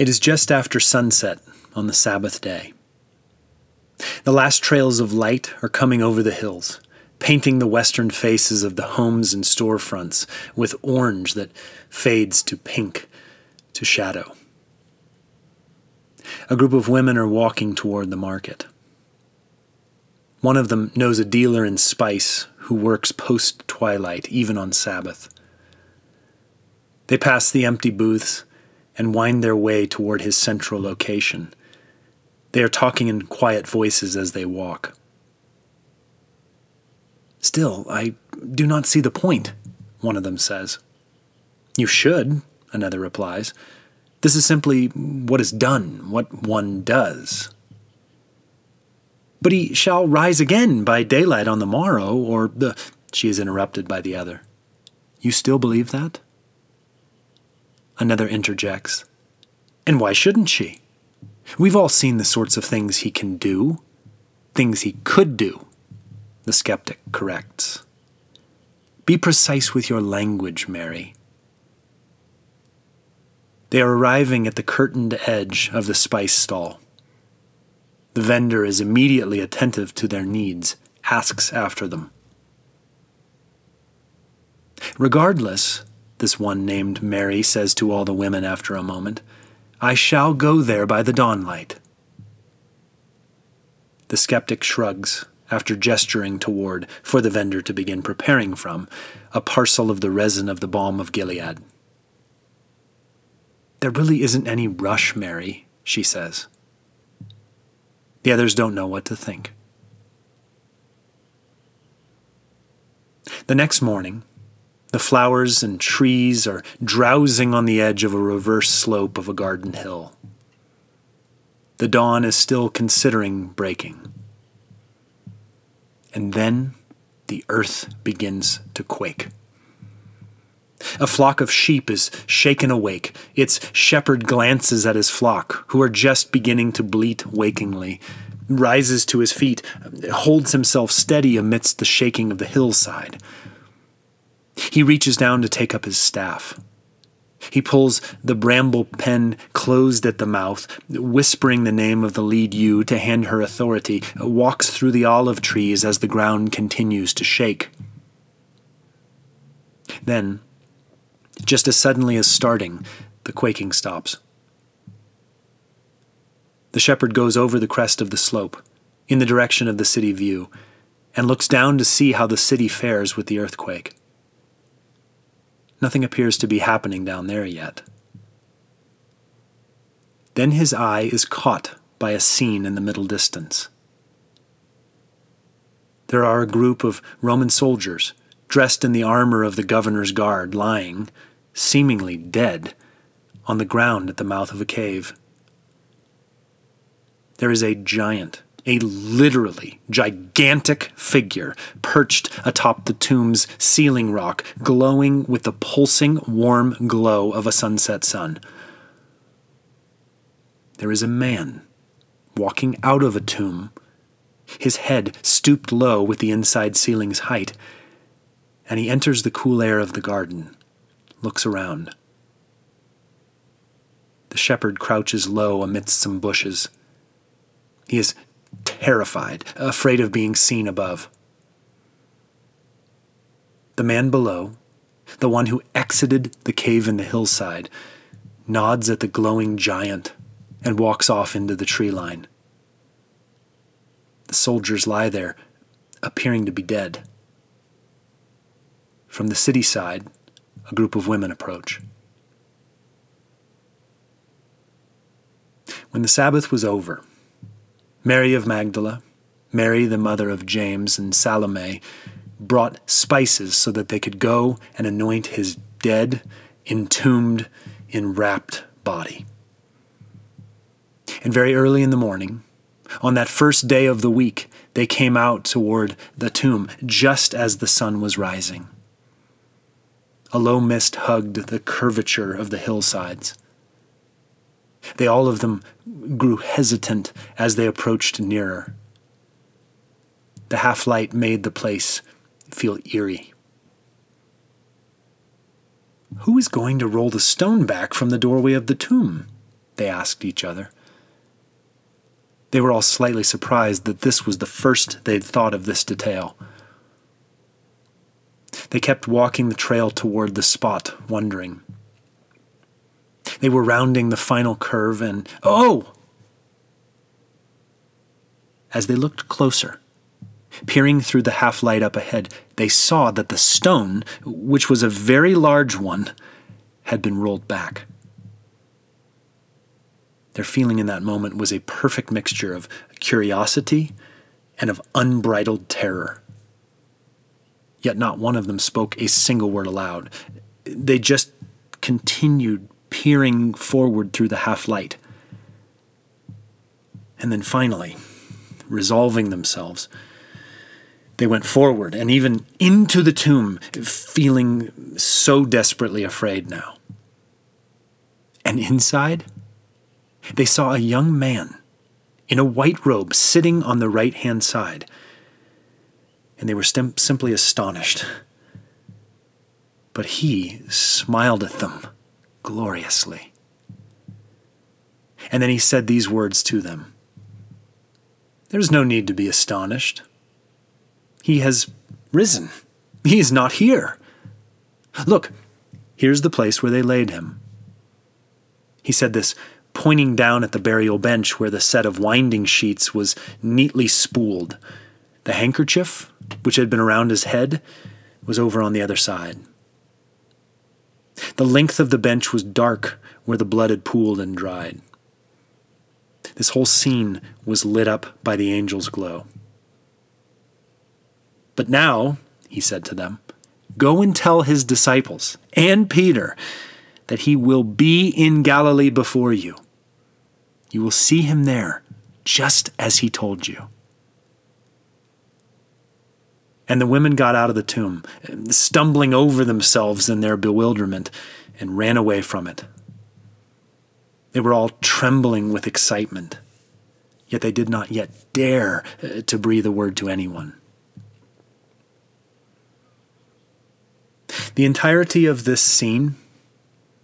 It is just after sunset on the Sabbath day. The last trails of light are coming over the hills, painting the western faces of the homes and storefronts with orange that fades to pink to shadow. A group of women are walking toward the market. One of them knows a dealer in spice who works post twilight, even on Sabbath. They pass the empty booths and wind their way toward his central location. They are talking in quiet voices as they walk. Still, I do not see the point, one of them says. You should, another replies. This is simply what is done, what one does. But he shall rise again by daylight on the morrow, or the. She is interrupted by the other. You still believe that? Another interjects. And why shouldn't she? We've all seen the sorts of things he can do, things he could do, the skeptic corrects. Be precise with your language, Mary. They are arriving at the curtained edge of the spice stall. The vendor is immediately attentive to their needs, asks after them. Regardless, this one named Mary says to all the women after a moment, I shall go there by the dawnlight. The skeptic shrugs after gesturing toward, for the vendor to begin preparing from, a parcel of the resin of the balm of Gilead. There really isn't any rush, Mary, she says. The others don't know what to think. The next morning, the flowers and trees are drowsing on the edge of a reverse slope of a garden hill. The dawn is still considering breaking. And then the earth begins to quake. A flock of sheep is shaken awake. Its shepherd glances at his flock, who are just beginning to bleat wakingly, rises to his feet, holds himself steady amidst the shaking of the hillside. He reaches down to take up his staff. He pulls the bramble pen closed at the mouth, whispering the name of the lead ewe to hand her authority, walks through the olive trees as the ground continues to shake. Then, just as suddenly as starting, the quaking stops. The shepherd goes over the crest of the slope, in the direction of the city view, and looks down to see how the city fares with the earthquake. Nothing appears to be happening down there yet. Then his eye is caught by a scene in the middle distance. There are a group of Roman soldiers, dressed in the armor of the governor's guard, lying, seemingly dead, on the ground at the mouth of a cave. There is a giant, a literally gigantic figure perched atop the tomb's ceiling rock, glowing with the pulsing, warm glow of a sunset sun. There is a man walking out of a tomb, his head stooped low with the inside ceiling's height, and he enters the cool air of the garden looks around. The shepherd crouches low amidst some bushes. He is terrified, afraid of being seen above. The man below, the one who exited the cave in the hillside, nods at the glowing giant and walks off into the tree line. The soldiers lie there, appearing to be dead. From the city side, a group of women approach. When the Sabbath was over, Mary of Magdala, Mary the mother of James, and Salome brought spices so that they could go and anoint his dead, entombed, enwrapped body. And very early in the morning, on that first day of the week, they came out toward the tomb just as the sun was rising. A low mist hugged the curvature of the hillsides. They all of them grew hesitant as they approached nearer. The half light made the place feel eerie. Who is going to roll the stone back from the doorway of the tomb? they asked each other. They were all slightly surprised that this was the first they'd thought of this detail. They kept walking the trail toward the spot, wondering. They were rounding the final curve, and oh! As they looked closer, peering through the half light up ahead, they saw that the stone, which was a very large one, had been rolled back. Their feeling in that moment was a perfect mixture of curiosity and of unbridled terror. Yet not one of them spoke a single word aloud. They just continued peering forward through the half light. And then finally, resolving themselves, they went forward and even into the tomb, feeling so desperately afraid now. And inside, they saw a young man in a white robe sitting on the right hand side. And they were sim- simply astonished. But he smiled at them gloriously. And then he said these words to them There's no need to be astonished. He has risen. He is not here. Look, here's the place where they laid him. He said this pointing down at the burial bench where the set of winding sheets was neatly spooled. The handkerchief, which had been around his head, was over on the other side. The length of the bench was dark where the blood had pooled and dried. This whole scene was lit up by the angel's glow. But now, he said to them, go and tell his disciples and Peter that he will be in Galilee before you. You will see him there, just as he told you. And the women got out of the tomb, stumbling over themselves in their bewilderment, and ran away from it. They were all trembling with excitement, yet they did not yet dare uh, to breathe a word to anyone. The entirety of this scene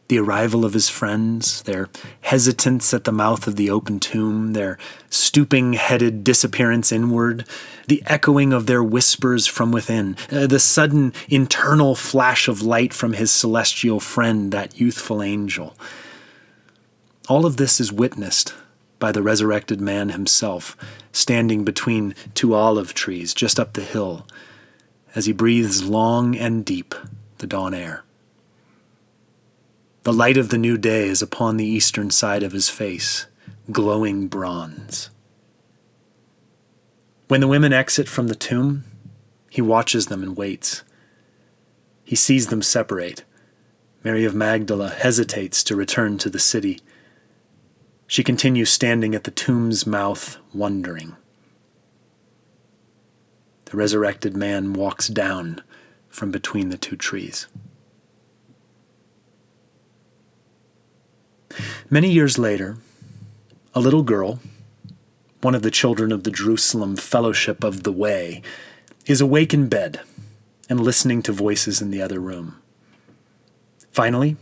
the arrival of his friends, their hesitance at the mouth of the open tomb, their stooping headed disappearance inward, the echoing of their whispers from within, uh, the sudden internal flash of light from his celestial friend, that youthful angel. All of this is witnessed by the resurrected man himself, standing between two olive trees just up the hill, as he breathes long and deep the dawn air. The light of the new day is upon the eastern side of his face, glowing bronze. When the women exit from the tomb, he watches them and waits. He sees them separate. Mary of Magdala hesitates to return to the city. She continues standing at the tomb's mouth, wondering. The resurrected man walks down from between the two trees. Many years later, a little girl, one of the children of the Jerusalem Fellowship of the Way, is awake in bed and listening to voices in the other room. Finally,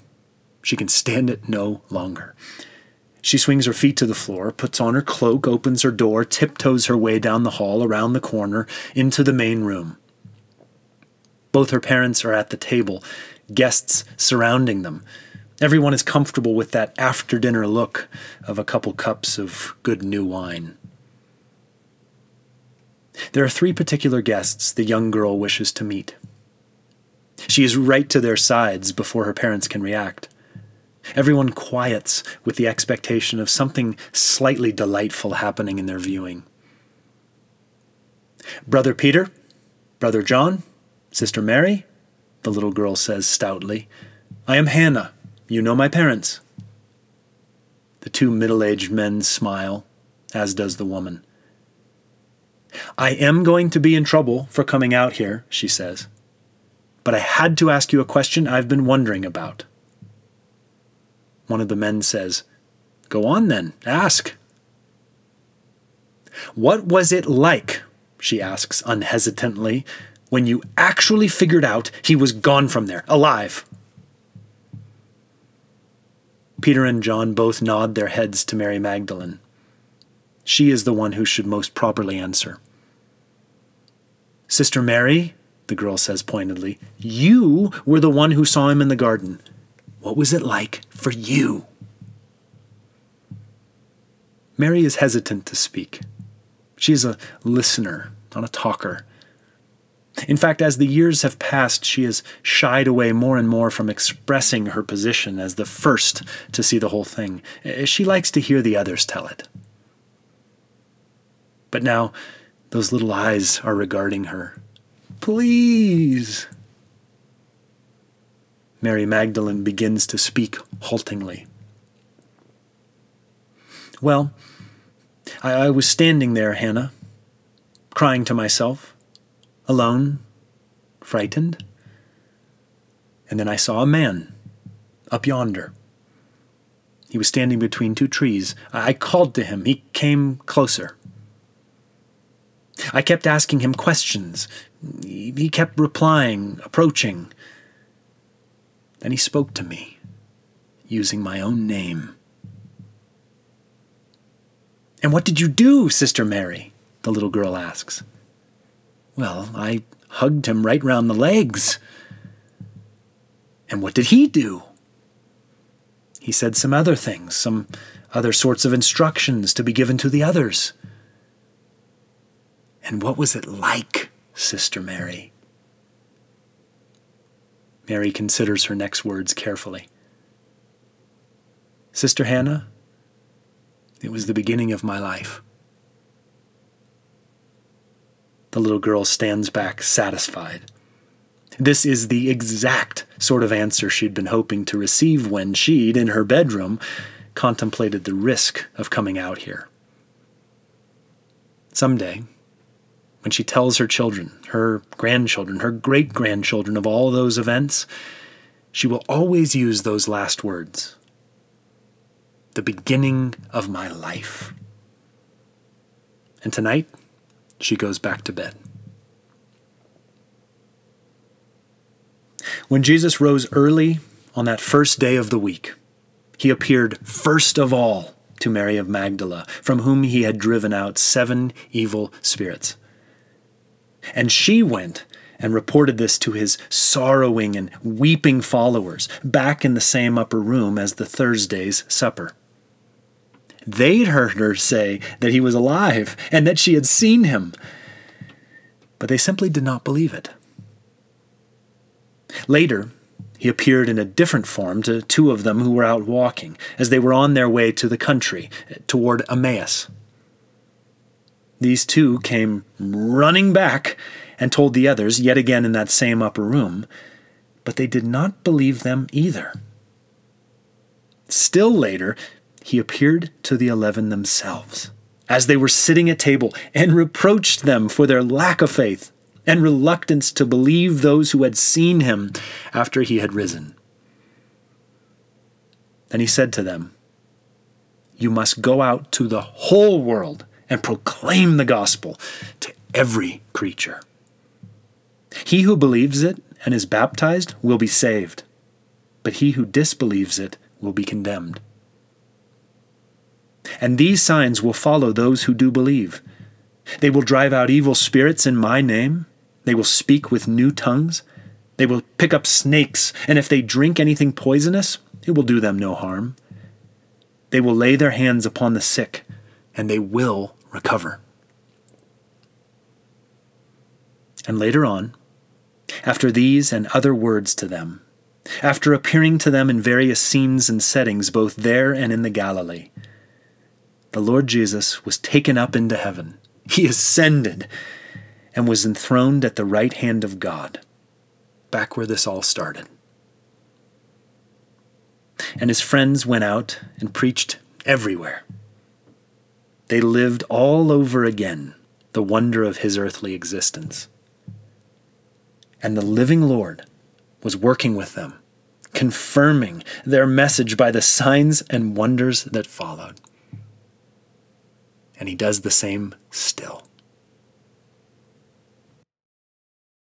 she can stand it no longer. She swings her feet to the floor, puts on her cloak, opens her door, tiptoes her way down the hall, around the corner, into the main room. Both her parents are at the table, guests surrounding them. Everyone is comfortable with that after dinner look of a couple cups of good new wine. There are three particular guests the young girl wishes to meet. She is right to their sides before her parents can react. Everyone quiets with the expectation of something slightly delightful happening in their viewing. Brother Peter, Brother John, Sister Mary, the little girl says stoutly, I am Hannah, you know my parents. The two middle aged men smile, as does the woman. I am going to be in trouble for coming out here, she says. But I had to ask you a question I've been wondering about. One of the men says, Go on then, ask. What was it like, she asks unhesitantly, when you actually figured out he was gone from there, alive? Peter and John both nod their heads to Mary Magdalene. She is the one who should most properly answer. Sister Mary, the girl says pointedly, you were the one who saw him in the garden. What was it like for you? Mary is hesitant to speak. She is a listener, not a talker. In fact, as the years have passed, she has shied away more and more from expressing her position as the first to see the whole thing. Eh, she likes to hear the others tell it. But now, those little eyes are regarding her. Please. Mary Magdalene begins to speak haltingly. Well, I, I was standing there, Hannah, crying to myself, alone, frightened. And then I saw a man up yonder. He was standing between two trees. I called to him. He came closer. I kept asking him questions. He kept replying, approaching. Then he spoke to me, using my own name. And what did you do, Sister Mary? the little girl asks. Well, I hugged him right round the legs. And what did he do? He said some other things, some other sorts of instructions to be given to the others. And what was it like, Sister Mary? Mary considers her next words carefully. Sister Hannah, it was the beginning of my life. The little girl stands back, satisfied. This is the exact sort of answer she'd been hoping to receive when she'd, in her bedroom, contemplated the risk of coming out here. Someday, when she tells her children, her grandchildren, her great grandchildren of all those events, she will always use those last words the beginning of my life. And tonight, she goes back to bed. When Jesus rose early on that first day of the week, he appeared first of all to Mary of Magdala, from whom he had driven out seven evil spirits. And she went and reported this to his sorrowing and weeping followers back in the same upper room as the Thursday's supper. They'd heard her say that he was alive and that she had seen him, but they simply did not believe it. Later, he appeared in a different form to two of them who were out walking as they were on their way to the country eh, toward Emmaus. These two came running back and told the others, yet again in that same upper room, but they did not believe them either. Still later, he appeared to the eleven themselves, as they were sitting at table, and reproached them for their lack of faith and reluctance to believe those who had seen him after he had risen. Then he said to them, You must go out to the whole world and proclaim the gospel to every creature. He who believes it and is baptized will be saved, but he who disbelieves it will be condemned. And these signs will follow those who do believe. They will drive out evil spirits in my name. They will speak with new tongues. They will pick up snakes, and if they drink anything poisonous, it will do them no harm. They will lay their hands upon the sick, and they will recover. And later on, after these and other words to them, after appearing to them in various scenes and settings both there and in the Galilee, the Lord Jesus was taken up into heaven. He ascended and was enthroned at the right hand of God, back where this all started. And his friends went out and preached everywhere. They lived all over again the wonder of his earthly existence. And the living Lord was working with them, confirming their message by the signs and wonders that followed and he does the same still.